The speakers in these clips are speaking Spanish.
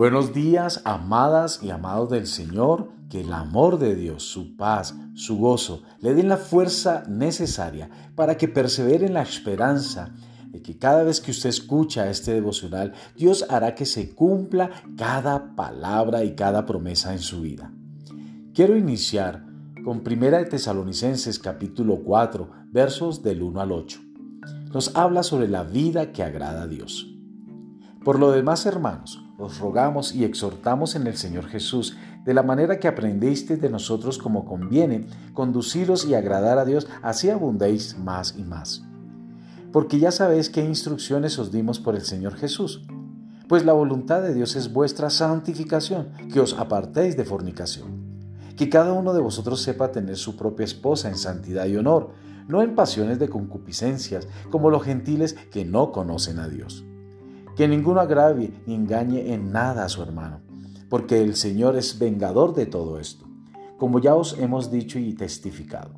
Buenos días, amadas y amados del Señor, que el amor de Dios, su paz, su gozo, le den la fuerza necesaria para que persevere en la esperanza de que cada vez que usted escucha este devocional, Dios hará que se cumpla cada palabra y cada promesa en su vida. Quiero iniciar con Primera de Tesalonicenses capítulo 4, versos del 1 al 8. Nos habla sobre la vida que agrada a Dios. Por lo demás, hermanos, os rogamos y exhortamos en el Señor Jesús, de la manera que aprendisteis de nosotros como conviene, conduciros y agradar a Dios, así abundéis más y más. Porque ya sabéis qué instrucciones os dimos por el Señor Jesús. Pues la voluntad de Dios es vuestra santificación, que os apartéis de fornicación. Que cada uno de vosotros sepa tener su propia esposa en santidad y honor, no en pasiones de concupiscencias, como los gentiles que no conocen a Dios que ninguno agravie ni engañe en nada a su hermano, porque el Señor es vengador de todo esto, como ya os hemos dicho y testificado.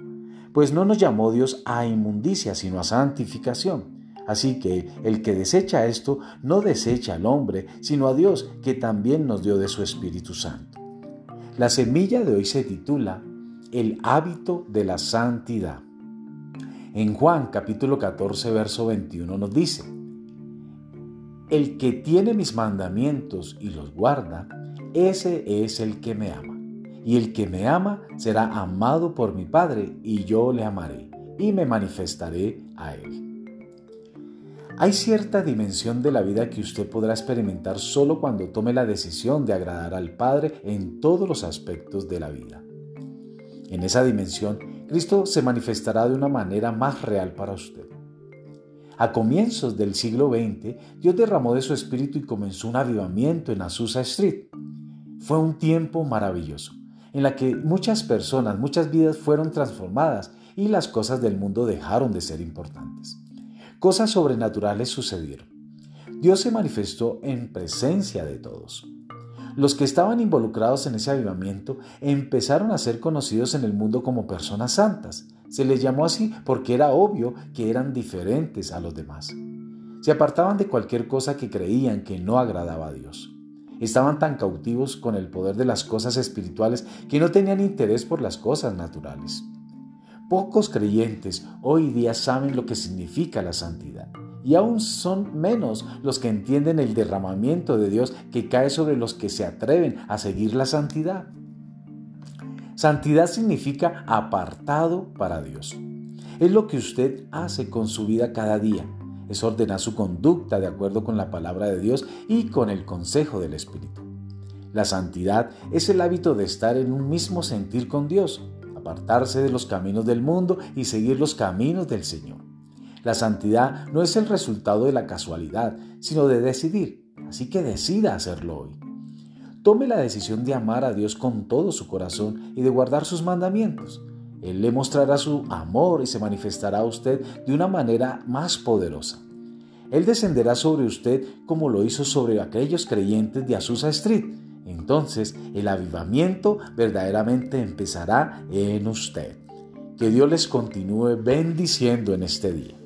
Pues no nos llamó Dios a inmundicia, sino a santificación. Así que el que desecha esto no desecha al hombre, sino a Dios, que también nos dio de su Espíritu Santo. La semilla de hoy se titula El hábito de la santidad. En Juan capítulo 14, verso 21 nos dice, el que tiene mis mandamientos y los guarda, ese es el que me ama. Y el que me ama será amado por mi Padre, y yo le amaré, y me manifestaré a él. Hay cierta dimensión de la vida que usted podrá experimentar solo cuando tome la decisión de agradar al Padre en todos los aspectos de la vida. En esa dimensión, Cristo se manifestará de una manera más real para usted. A comienzos del siglo XX, Dios derramó de su espíritu y comenzó un avivamiento en Azusa Street. Fue un tiempo maravilloso, en la que muchas personas, muchas vidas fueron transformadas y las cosas del mundo dejaron de ser importantes. Cosas sobrenaturales sucedieron. Dios se manifestó en presencia de todos. Los que estaban involucrados en ese avivamiento empezaron a ser conocidos en el mundo como personas santas, se les llamó así porque era obvio que eran diferentes a los demás. Se apartaban de cualquier cosa que creían que no agradaba a Dios. Estaban tan cautivos con el poder de las cosas espirituales que no tenían interés por las cosas naturales. Pocos creyentes hoy día saben lo que significa la santidad y aún son menos los que entienden el derramamiento de Dios que cae sobre los que se atreven a seguir la santidad. Santidad significa apartado para Dios. Es lo que usted hace con su vida cada día. Es ordenar su conducta de acuerdo con la palabra de Dios y con el consejo del Espíritu. La santidad es el hábito de estar en un mismo sentir con Dios, apartarse de los caminos del mundo y seguir los caminos del Señor. La santidad no es el resultado de la casualidad, sino de decidir, así que decida hacerlo hoy. Tome la decisión de amar a Dios con todo su corazón y de guardar sus mandamientos. Él le mostrará su amor y se manifestará a usted de una manera más poderosa. Él descenderá sobre usted como lo hizo sobre aquellos creyentes de Azusa Street. Entonces el avivamiento verdaderamente empezará en usted. Que Dios les continúe bendiciendo en este día.